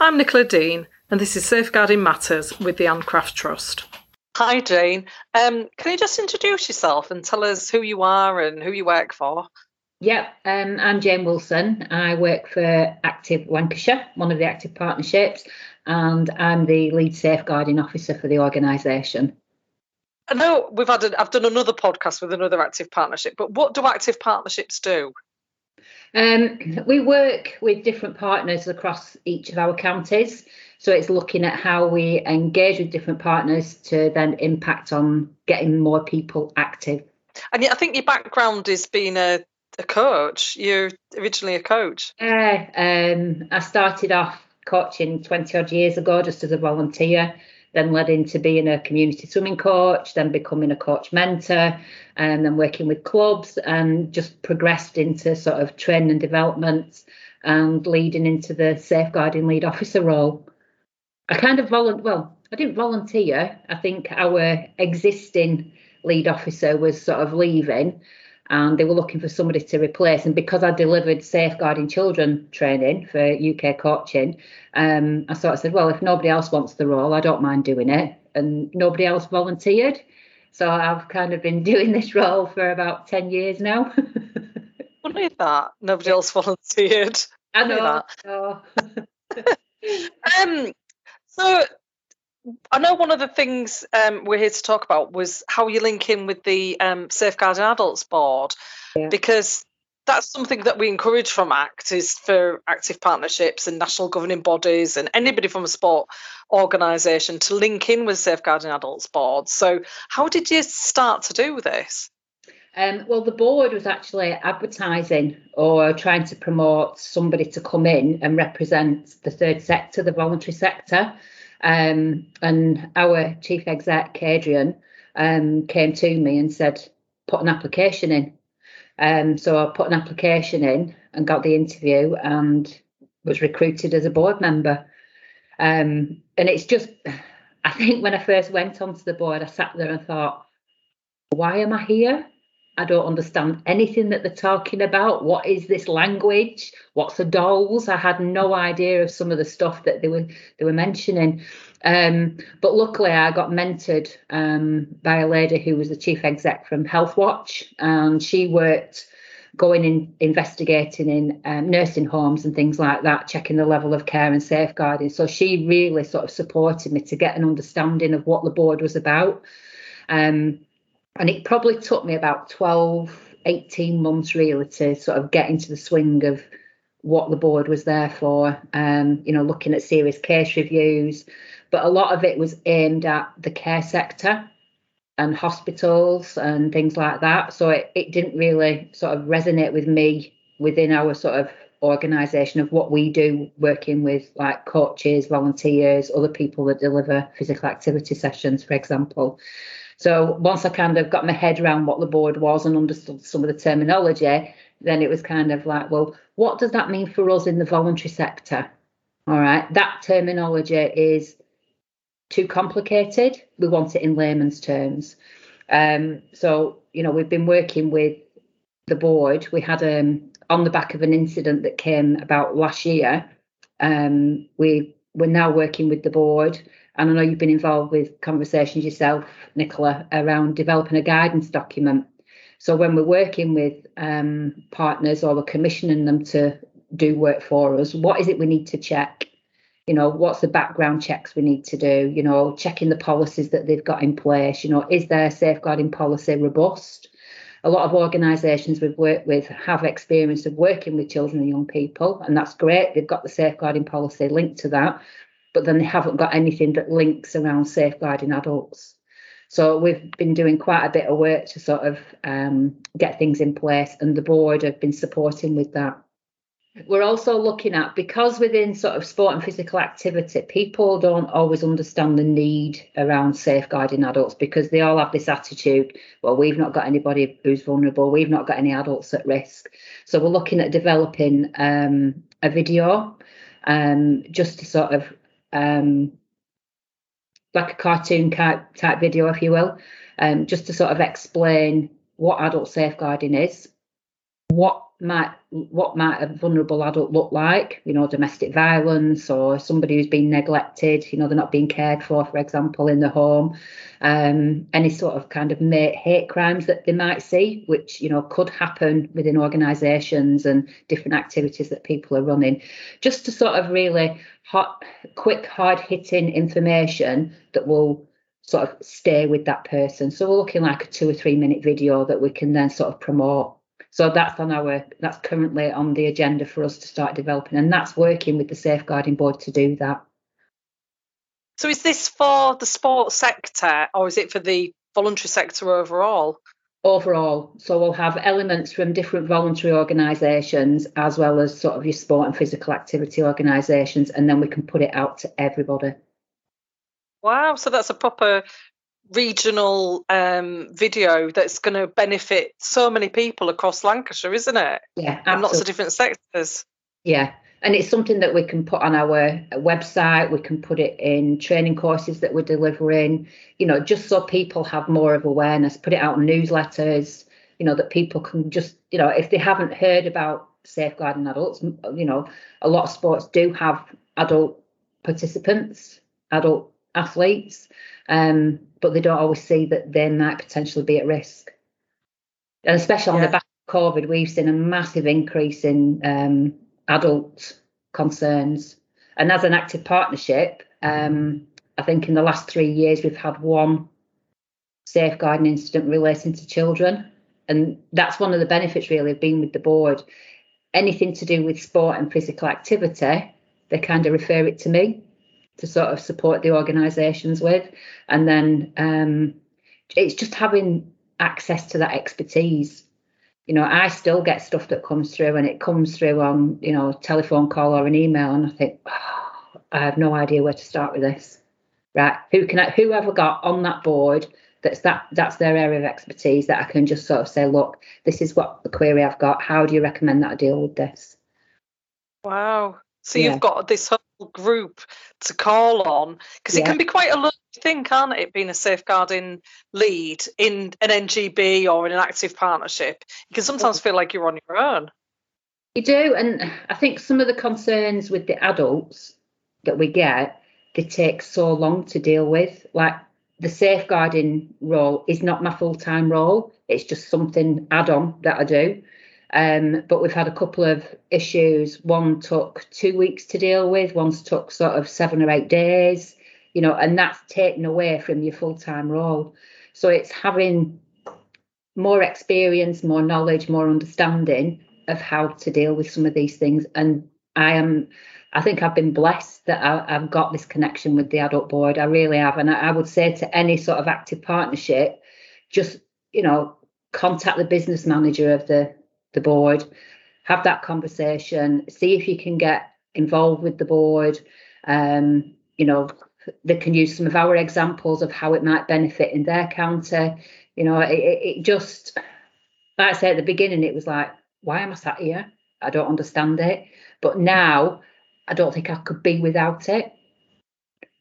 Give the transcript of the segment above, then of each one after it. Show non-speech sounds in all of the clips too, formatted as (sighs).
Hello, I'm Nicola Dean, and this is Safeguarding Matters with the Ann Craft Trust. Hi, Jane. Um, can you just introduce yourself and tell us who you are and who you work for? Yep, um, I'm Jane Wilson. I work for Active Lancashire, one of the active partnerships, and I'm the lead safeguarding officer for the organisation. I know we've had a, I've done another podcast with another active partnership, but what do active partnerships do? Um, we work with different partners across each of our counties. So it's looking at how we engage with different partners to then impact on getting more people active. And I think your background is being a, a coach. You're originally a coach. Yeah, um, I started off coaching 20 odd years ago just as a volunteer then led into being a community swimming coach, then becoming a coach mentor, and then working with clubs, and just progressed into sort of training and development and leading into the safeguarding lead officer role. I kind of volunteer, well, I didn't volunteer. I think our existing lead officer was sort of leaving and they were looking for somebody to replace. And because I delivered safeguarding children training for UK coaching, um, I sort of said, well, if nobody else wants the role, I don't mind doing it. And nobody else volunteered. So I've kind of been (laughs) doing this role for about 10 years now. (laughs) Funny that nobody else volunteered. I know. that. (laughs) um, so I know one of the things um, we're here to talk about was how you link in with the um, Safeguarding Adults Board, yeah. because that's something that we encourage from ACT is for active partnerships and national governing bodies and anybody from a sport organisation to link in with Safeguarding Adults Board. So, how did you start to do this? Um, well, the board was actually advertising or trying to promote somebody to come in and represent the third sector, the voluntary sector. Um, and our chief exec, Adrian, um, came to me and said, put an application in. Um, so I put an application in and got the interview and was recruited as a board member. Um, and it's just, (sighs) I think when I first went onto the board, I sat there and thought, why am I here? I don't understand anything that they're talking about. What is this language? What's the DoLS? I had no idea of some of the stuff that they were they were mentioning. Um, but luckily, I got mentored um, by a lady who was the chief exec from Healthwatch, and she worked going in investigating in um, nursing homes and things like that, checking the level of care and safeguarding. So she really sort of supported me to get an understanding of what the board was about. Um, and it probably took me about 12 18 months really to sort of get into the swing of what the board was there for um, you know looking at serious case reviews. But a lot of it was aimed at the care sector and hospitals and things like that. So it, it didn't really sort of resonate with me within our sort of organization of what we do working with like coaches volunteers other people that deliver physical activity sessions for example so once I kind of got my head around what the board was and understood some of the terminology, then it was kind of like, well, what does that mean for us in the voluntary sector? All right, that terminology is too complicated. We want it in layman's terms. Um, so, you know, we've been working with the board. We had um, on the back of an incident that came about last year. Um, we we're now working with the board and I know you've been involved with conversations yourself, Nicola, around developing a guidance document. So when we're working with um, partners or we're commissioning them to do work for us, what is it we need to check? You know, what's the background checks we need to do? You know, checking the policies that they've got in place. You know, is their safeguarding policy robust? A lot of organisations we've worked with have experience of working with children and young people, and that's great. They've got the safeguarding policy linked to that but then they haven't got anything that links around safeguarding adults. So we've been doing quite a bit of work to sort of um, get things in place, and the board have been supporting with that. We're also looking at because within sort of sport and physical activity, people don't always understand the need around safeguarding adults because they all have this attitude well, we've not got anybody who's vulnerable, we've not got any adults at risk. So we're looking at developing um, a video um, just to sort of um, like a cartoon type, video, if you will, um, just to sort of explain what adult safeguarding is, what might what might a vulnerable adult look like you know domestic violence or somebody who's been neglected you know they're not being cared for for example in the home. Um, any sort of kind of hate crimes that they might see which you know could happen within organizations and different activities that people are running. Just to sort of really hot quick hard hitting information that will sort of stay with that person. So we're looking like a two or three minute video that we can then sort of promote so that's on our that's currently on the agenda for us to start developing, and that's working with the safeguarding board to do that. So is this for the sports sector or is it for the voluntary sector overall? Overall, so we'll have elements from different voluntary organisations as well as sort of your sport and physical activity organisations, and then we can put it out to everybody. Wow, so that's a proper regional um, video that's going to benefit so many people across Lancashire, isn't it? Yeah, absolutely. And lots of different sectors. Yeah, and it's something that we can put on our website. We can put it in training courses that we're delivering. You know, just so people have more of awareness. Put it out in newsletters. You know, that people can just, you know, if they haven't heard about safeguarding adults, you know, a lot of sports do have adult participants, adult athletes um, but they don't always see that they might potentially be at risk. And especially on the back of COVID, we've seen a massive increase in um, adult concerns. And as an active partnership, um, I think in the last three years we've had one safeguarding incident relating to children. And that's one of the benefits really of being with the board. Anything to do with sport and physical activity, they kind of refer it to me to sort of support the organisations with. And then um, it's just having access to that expertise. You know, I still get stuff that comes through and it comes through on, you know, telephone call or an email, and I think, oh, I have no idea where to start with this. Right? Who can I, whoever got on that board that's that that's their area of expertise that I can just sort of say, look, this is what the query I've got. How do you recommend that I deal with this? Wow. So yeah. you've got this whole group to call on because yeah. it can be quite a lonely thing, can't it? Being a safeguarding lead in an NGB or in an active partnership, you can sometimes feel like you're on your own. You do, and I think some of the concerns with the adults that we get, they take so long to deal with. Like the safeguarding role is not my full time role; it's just something add on that I do. Um, but we've had a couple of issues. One took two weeks to deal with, one's took sort of seven or eight days, you know, and that's taken away from your full time role. So it's having more experience, more knowledge, more understanding of how to deal with some of these things. And I am, I think I've been blessed that I, have got this connection with the adult board. I really have. And I, I would say to any sort of active partnership, just, you know, contact the business manager of the the board, have that conversation, see if you can get involved with the board. Um, you know, they can use some of our examples of how it might benefit in their county. You know, it, it just, like I said at the beginning, it was like, why am I sat here? I don't understand it. But now I don't think I could be without it.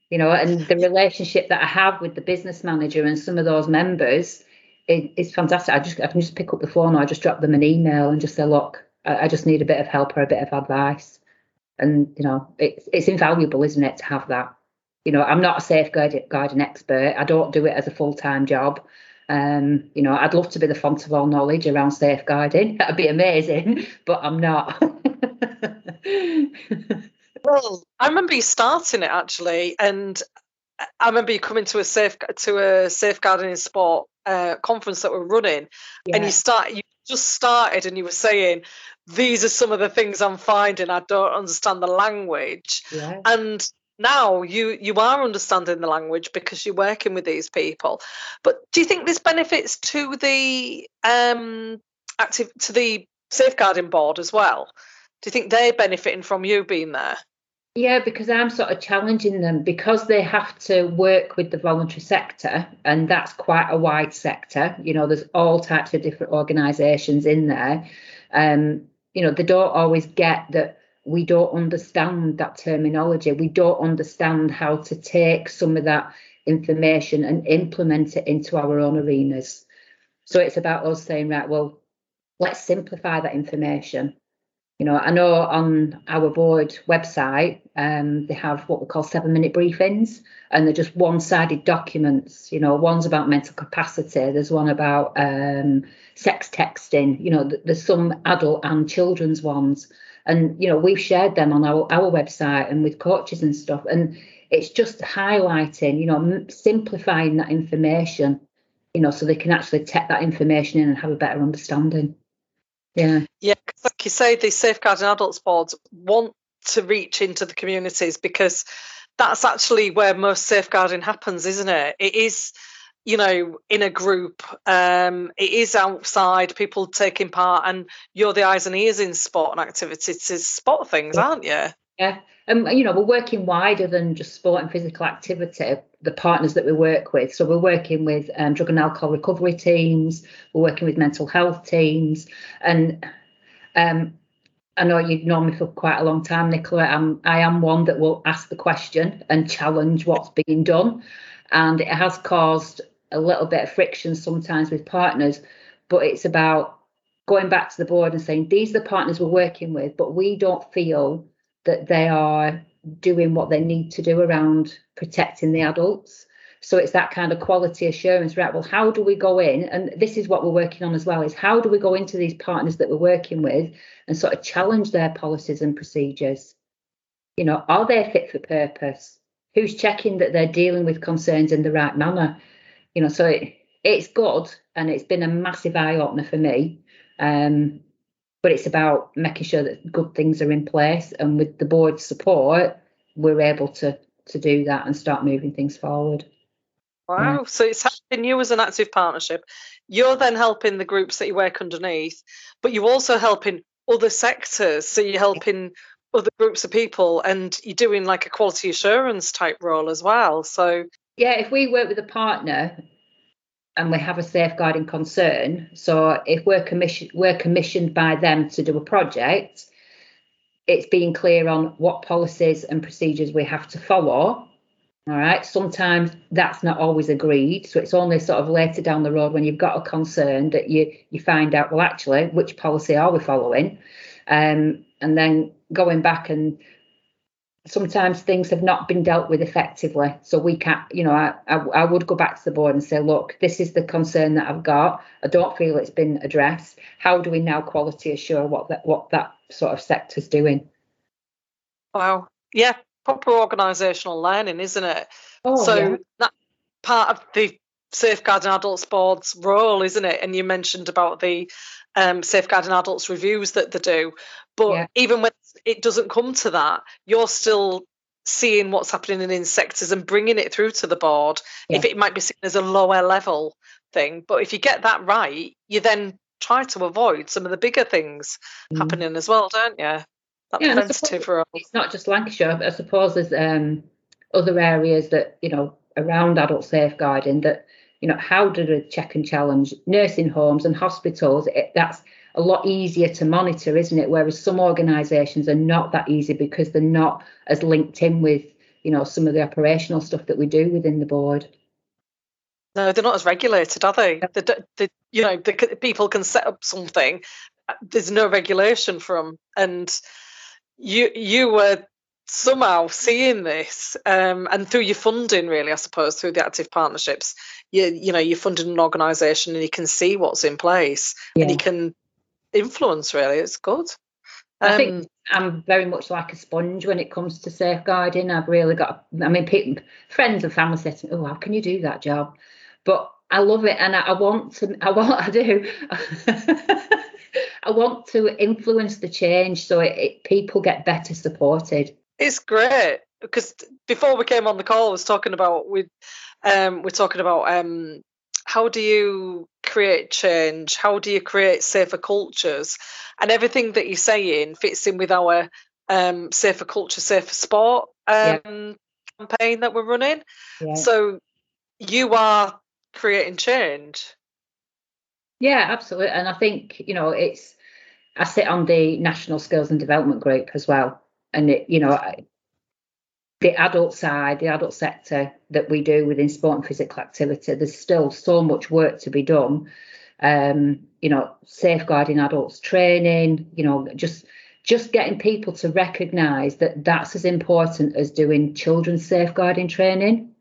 You know, and the relationship that I have with the business manager and some of those members, it, it's fantastic. I just I can just pick up the phone or I just drop them an email and just say, look, I, I just need a bit of help or a bit of advice. And you know, it's it's invaluable, isn't it, to have that? You know, I'm not a safeguarding expert. I don't do it as a full time job. Um, you know, I'd love to be the font of all knowledge around safeguarding. (laughs) That'd be amazing, (laughs) but I'm not. (laughs) well, I remember you starting it actually, and I remember you coming to a safe to a safeguarding in sport uh, conference that we're running, yeah. and you start you just started and you were saying these are some of the things I'm finding. I don't understand the language, yeah. and now you you are understanding the language because you're working with these people. But do you think this benefits to the um, active to the safeguarding board as well? Do you think they're benefiting from you being there? Yeah, because I'm sort of challenging them because they have to work with the voluntary sector, and that's quite a wide sector. You know, there's all types of different organisations in there. Um, you know, they don't always get that we don't understand that terminology. We don't understand how to take some of that information and implement it into our own arenas. So it's about us saying, right, well, let's simplify that information. You know, I know on our board website, um, they have what we call seven minute briefings, and they're just one sided documents. You know, one's about mental capacity, there's one about um, sex texting, you know, there's some adult and children's ones. And, you know, we've shared them on our, our website and with coaches and stuff. And it's just highlighting, you know, simplifying that information, you know, so they can actually take that information in and have a better understanding. Yeah. Yeah, like you say, the safeguarding adults boards want to reach into the communities because that's actually where most safeguarding happens, isn't it? It is, you know, in a group. Um, it is outside, people taking part, and you're the eyes and ears in sport and activity to spot things, aren't you? Yeah, and you know, we're working wider than just sport and physical activity. The partners that we work with, so we're working with um, drug and alcohol recovery teams, we're working with mental health teams, and um, I know you've known me for quite a long time, Nicola. I'm, I am one that will ask the question and challenge what's being done, and it has caused a little bit of friction sometimes with partners, but it's about going back to the board and saying these are the partners we're working with, but we don't feel that they are doing what they need to do around protecting the adults. So it's that kind of quality assurance, right? Well, how do we go in? And this is what we're working on as well: is how do we go into these partners that we're working with and sort of challenge their policies and procedures? You know, are they fit for purpose? Who's checking that they're dealing with concerns in the right manner? You know, so it, it's good, and it's been a massive eye opener for me. Um, but it's about making sure that good things are in place. And with the board's support we're able to to do that and start moving things forward. Wow. Yeah. so it's helping you as an active partnership. You're then helping the groups that you work underneath but you're also helping other sectors. So you're helping other groups of people and you're doing like a quality assurance type role as well. So yeah if we work with a partner and we have a safeguarding concern. So if we're commissioned we're commissioned by them to do a project, it's being clear on what policies and procedures we have to follow. All right. Sometimes that's not always agreed. So it's only sort of later down the road when you've got a concern that you you find out, well, actually, which policy are we following? Um, and then going back and sometimes things have not been dealt with effectively. So we can't, you know, I, I, I, would go back to the board and say, look, this is the concern that I've got. I don't feel it's been addressed. How do we now quality assure what that what that sort of sector's doing? Wow. Yeah, proper organisational learning, isn't it? Oh, so yeah. that part of the safeguarding adults board's role, isn't it? And you mentioned about the um, safeguarding adults reviews that they do. But yeah. even when it doesn't come to that, you're still seeing what's happening in sectors and bringing it through to the board. Yeah. If it might be seen as a lower level thing, but if you get that right, you then try to avoid some of the bigger things mm. happening as well, don't you? That yeah, preventative role. It's not just Lancashire. I suppose there's um, other areas that you know around adult safeguarding that you know, how do they check and challenge nursing homes and hospitals? It, that's a lot easier to monitor, isn't it? Whereas some organisations are not that easy because they're not as linked in with, you know, some of the operational stuff that we do within the board. No, they're not as regulated, are they? The, the, you know, the, people can set up something. Uh, there's no regulation from, and you you were somehow seeing this um, and through your funding really i suppose through the active partnerships you you know you're funding an organization and you can see what's in place yeah. and you can influence really. It's good. Um, i think um, i'm very much like a sponge when it comes to safeguarding. I've really got i mean people, friends and family say to me oh how can you do that job? But i love it and i, I want to (laughs) i want i do. (laughs) I want to influence the change so it, it, people get better supported. It's great because before we came on the call, I was talking about we um, we're talking about um, how do you create change? How do you create safer cultures? And everything that you're saying fits in with our um, safer culture, safer sport um, yeah. campaign that we're running. Yeah. So you are creating change. Yeah, absolutely. And I think you know it's. I sit on the National Skills and Development Group as well, and it, you know the adult side, the adult sector that we do within sport and physical activity, there's still so much work to be done. um, you know, safeguarding adults training, you know, just just getting people to recognise that that's as important as doing children's safeguarding training.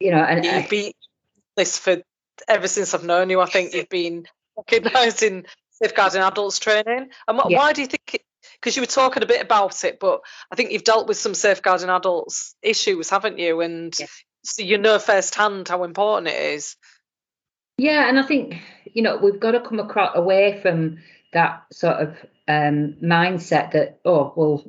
You know, and you've been this for ever since I've known you. I think you've been recognising safeguarding adults training. And what, yeah. why do you think? Because you were talking a bit about it, but I think you've dealt with some safeguarding adults issues, haven't you? And yeah. so you know firsthand how important it is. Yeah, and I think you know we've got to come across away from that sort of um, mindset that oh well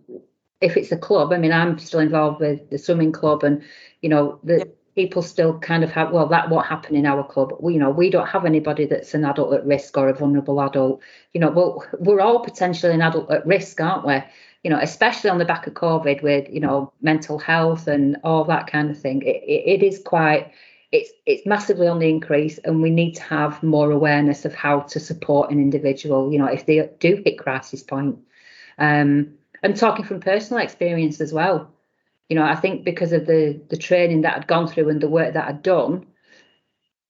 if it's a club i mean i'm still involved with the swimming club and you know the people still kind of have well that won't happen in our club. We, you know we don't have anybody that's an adult at risk or a vulnerable adult. You know well we're all potentially an adult at risk aren't we? You know especially on the back of covid with you know mental health and all that kind of thing. It, it, it is quite it's it's massively on the increase and we need to have more awareness of how to support an individual you know if they do hit crisis point. Um, and talking from personal experience as well you know i think because of the the training that i'd gone through and the work that i'd done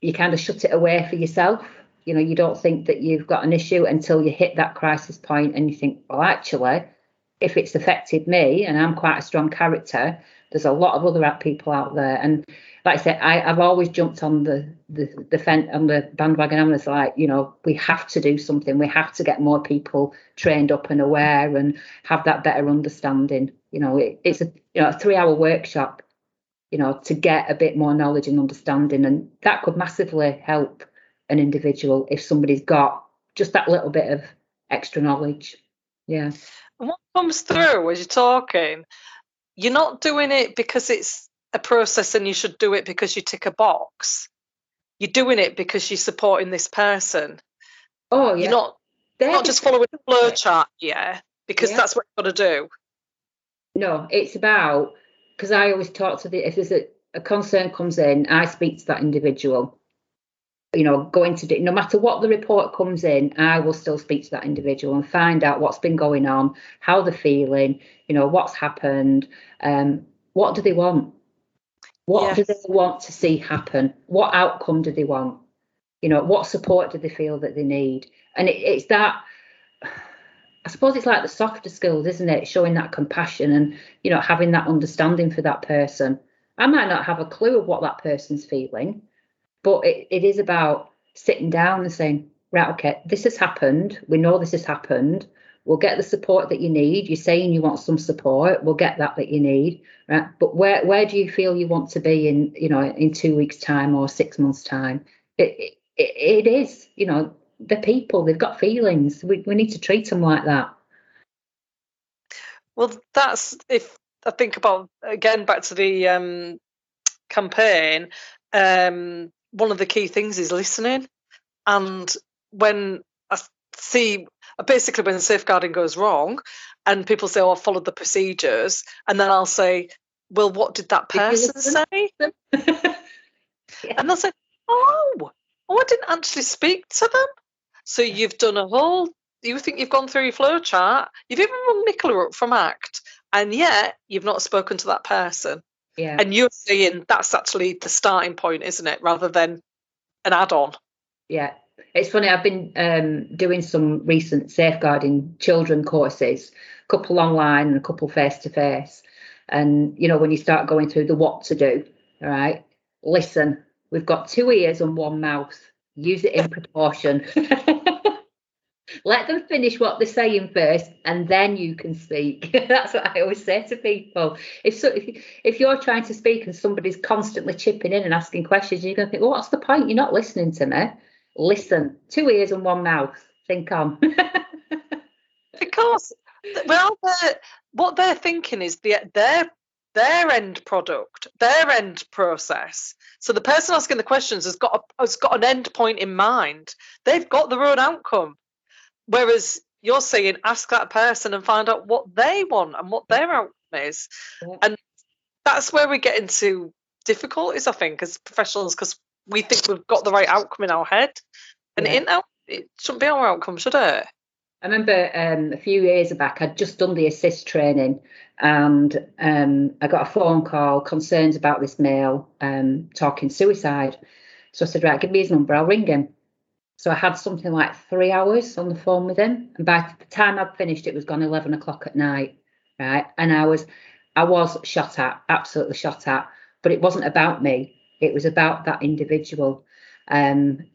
you kind of shut it away for yourself. You know you don't think that you've got an issue until you hit that crisis point and you think well actually if it's affected me and i'm quite a strong character there's a lot of other people out there and like I said, I, have always jumped on the the the fence on the bandwagon. I was like, you know, we have to do something. We have to get more people trained up and aware and have that better understanding. You know, it, it's a you know a three hour workshop. You know, to get a bit more knowledge and understanding, and that could massively help an individual if somebody's got just that little bit of extra knowledge. Yeah. What comes through as you're talking, you're not doing it because it's a process and you should do it because you tick a box. You're doing it because you're supporting this person. Oh, yeah. You're not, They're not just following the flow chart, yeah, because yeah. that's what you've got to do. No, it's about because I always talk to the if there's a, a concern comes in, I speak to that individual. You know, going to do no matter what the report comes in, I will still speak to that individual and find out what's been going on, how they're feeling, you know, what's happened, um, what do they want? What yes. do they want to see happen? What outcome do they want? You know, what support do they feel that they need? And it, it's that. I suppose it's like the softer skills, isn't it? Showing that compassion and you know having that understanding for that person. I might not have a clue of what that person's feeling, but it, it is about sitting down and saying, right, okay, this has happened. We know this has happened. We'll get the support that you need. You're saying you want some support. We'll get that that you need, right? But where where do you feel you want to be in you know in two weeks' time or six months' time? It it, it is you know the people they've got feelings. We we need to treat them like that. Well, that's if I think about again back to the um, campaign. Um, one of the key things is listening, and when I see basically when safeguarding goes wrong and people say, oh, I followed the procedures, and then I'll say, well, what did that person say? (laughs) yeah. And they'll say, oh, oh, I didn't actually speak to them. So you've done a whole, you think you've gone through your flow chart, you've even rung Nicola up from ACT, and yet you've not spoken to that person. Yeah. And you're saying that's actually the starting point, isn't it? Rather than an add on. Yeah, it's funny, I've been um, doing some recent safeguarding children courses, a couple online and a couple face to face. And, you know, when you start going through the what to do, all right, listen, we've got two ears and one mouth, use it in proportion. (laughs) Let them finish what they're saying first, and then you can speak. (laughs) That's what I always say to people. If so, if, if you're trying to speak and somebody's constantly chipping in and asking questions, you're going to think, well, what's the point? You're not listening to me listen, two ears and one mouth. Think on. (laughs) because well, what they're thinking is the, their their end product, their end process. So the person asking the questions has got a, has got an end point in mind. They've got their own outcome. Whereas you're saying ask that person and find out what they want and what their outcome is. Yeah. And that's where we get into difficulties, I think, as professionals, because we think we've got the right outcome in our head, and yeah. it, ain't, it shouldn't be our outcome, should it? I remember um, a few years back, I'd just done the ASIST training, and um, I got a phone call, concerns about this male um, talking suicide. So I said, right, give me his number, I'll ring him. So I had something like three hours on the phone with him. And by the time I'd finished, it was gone 11 o'clock at night. Right. And I was, I was shot at, absolutely shot at, but it wasn't about me. It was about that individual. Um,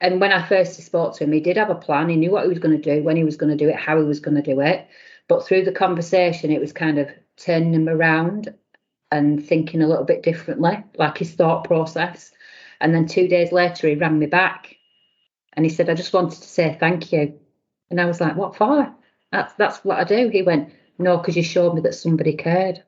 and when I first spoke to him, he did have a plan. He knew what he was going to do, when he was going to do it, how he was going to do it. But through the conversation, it was kind of turning him around and thinking a little bit differently, like his thought process. And then two days later, he rang me back and he said, I just wanted to say thank you. And I was like, What for? That's that's what I do. He went, No, because you showed me that somebody cared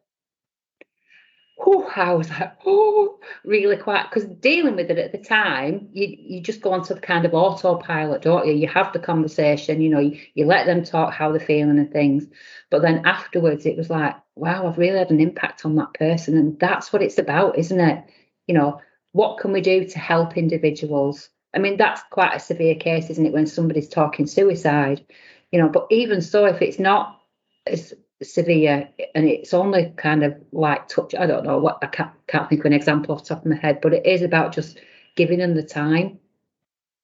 whew, I was like, oh, really quite because dealing with it at the time, you you just go onto the kind of autopilot, don't you? You have the conversation, you know, you, you let them talk how they're feeling and things. But then afterwards it was like, wow, I've really had an impact on that person. And that's what it's about, isn't it? You know, what can we do to help individuals? I mean, that's quite a severe case, isn't it, when somebody's talking suicide? You know, but even so, if it's not as severe and it's only kind of like touch i don't know what i can't, can't think of an example off the top of my head but it is about just giving them the time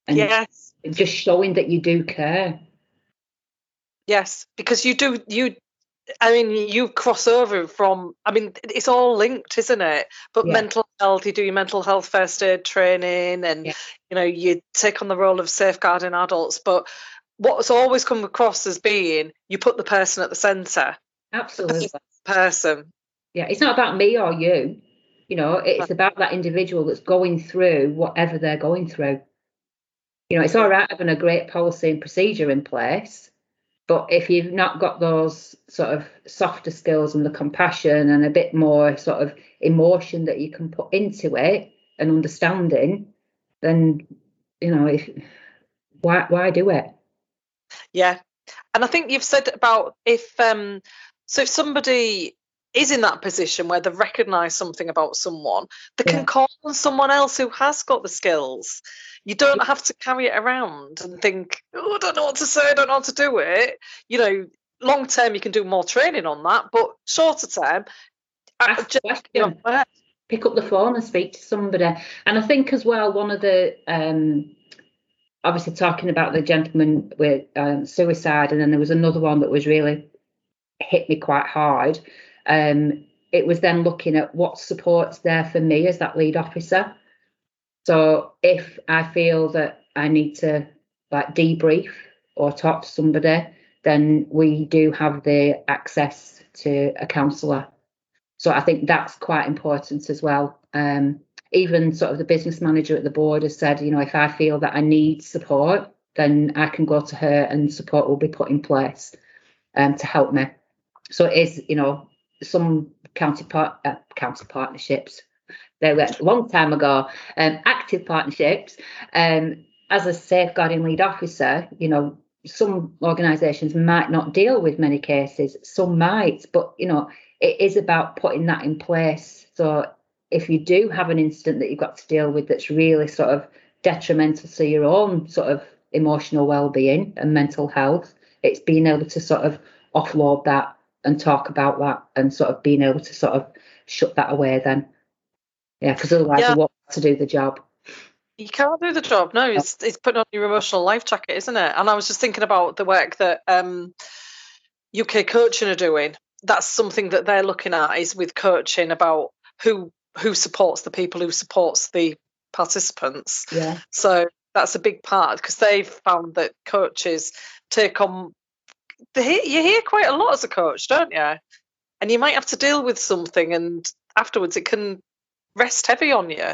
and yes just showing that you do care yes because you do you I mean, you cross over from, I mean, it's all linked, isn't it? But yeah. mental health, you do your mental health first aid training and, yeah. you know, you take on the role of safeguarding adults. But what's always come across as being you put the person at the centre. Absolutely. Person. Yeah, it's not about me or you. You know, it's about that individual that's going through whatever they're going through. You know, it's all right having a great policy and procedure in place, but if you've not got those sort of softer skills and the compassion and a bit more sort of emotion that you can put into it and understanding, then you know, if why why do it? Yeah. And I think you've said about if um so if somebody is in that position where they recognise something about someone, they yeah. can call on someone else who has got the skills. You don't have to carry it around and think, oh, I don't know what to say, I don't know how to do it. You know, long term you can do more training on that, but shorter term, just, you know, pick up the phone and speak to somebody. And I think as well, one of the um, obviously talking about the gentleman with um, suicide, and then there was another one that was really hit me quite hard. Um, it was then looking at what support's there for me as that lead officer. So if I feel that I need to like debrief or talk to somebody, then we do have the access to a counsellor. So I think that's quite important as well. Um, even sort of the business manager at the board has said, you know, if I feel that I need support, then I can go to her and support will be put in place um, to help me. So it is, you know, some county part uh, county partnerships. They were a long time ago. Um, active partnerships. Um, as a safeguarding lead officer, you know, some organisations might not deal with many cases. Some might, but you know, it is about putting that in place. So if you do have an incident that you've got to deal with that's really sort of detrimental to your own sort of emotional well-being and mental health, it's being able to sort of offload that and talk about that and sort of being able to sort of shut that away then. Yeah, because otherwise yeah. you want to do the job. You can't do the job. No, it's it's putting on your emotional life jacket, isn't it? And I was just thinking about the work that um, UK coaching are doing. That's something that they're looking at is with coaching about who who supports the people who supports the participants. Yeah. So that's a big part because they've found that coaches take on you hear quite a lot as a coach, don't you? And you might have to deal with something, and afterwards it can rest heavy on you.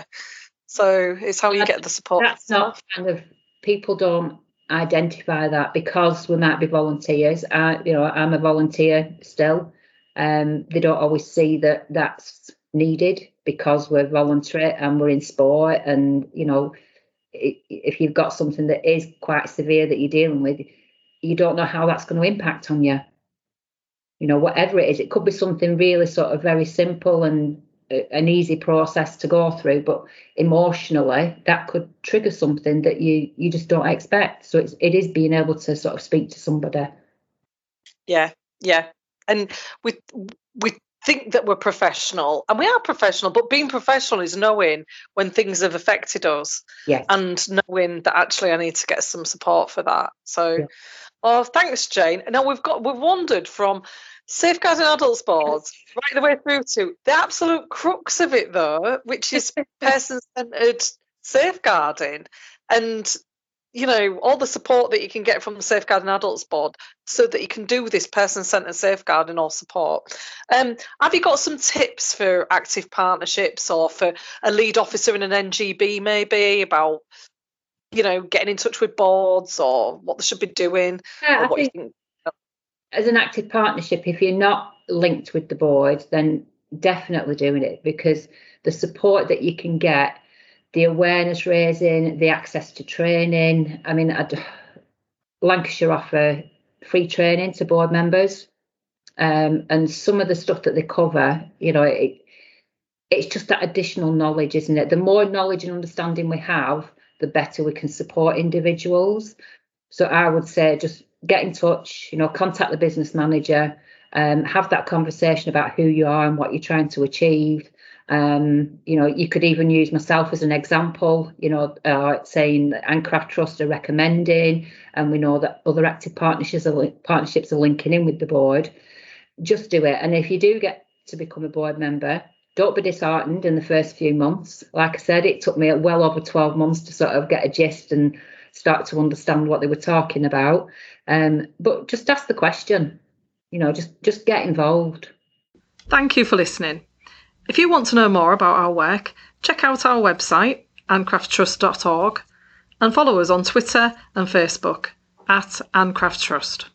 So it's how you get the support. That's not kind of people don't identify that because we might be volunteers. I, you know, I'm a volunteer still. Um, they don't always see that that's needed because we're voluntary and we're in sport, and you know, if you've got something that is quite severe that you're dealing with, you don't know how that's going to impact on you. You know, whatever it is, it could be something really sort of very simple and uh, an easy process to go through, but emotionally that could trigger something that you you just don't expect. So it's it is being able to sort of speak to somebody. Yeah, yeah, and with with think that we're professional, and we are professional, but being professional is knowing when things have affected us yes. and knowing that actually I need to get some support for that. So, yeah. Oh, thanks, Jane. Now we've got we've wandered from safeguarding adults boards (laughs) right the way through to the absolute crux of it, though, which is (laughs) person centered safeguarding. And you know all the support that you can get from the safeguarding adults board so that you can do this person-centered safeguarding or support um, have you got some tips for active partnerships or for a lead officer in an ngb maybe about you know getting in touch with boards or what they should be doing yeah, think think? as an active partnership if you're not linked with the board then definitely doing it because the support that you can get the awareness raising, the access to training. I mean, I'd, Lancashire offer free training to board members, um, and some of the stuff that they cover, you know, it, it's just that additional knowledge, isn't it? The more knowledge and understanding we have, the better we can support individuals. So I would say just get in touch, you know, contact the business manager, um, have that conversation about who you are and what you're trying to achieve. Um, you know, you could even use myself as an example, you know, uh, saying that Ann Craft Trust are recommending, and we know that other active partnerships are, partnerships are linking in with the board. Just do it. And if you do get to become a board member, don't be disheartened in the first few months. Like I said, it took me well over 12 months to sort of get a gist and start to understand what they were talking about. Um, but just ask the question, you know, just just get involved. Thank you for listening. If you want to know more about our work, check out our website, anncrafttrust.org, and follow us on Twitter and Facebook at Ann Craft Trust.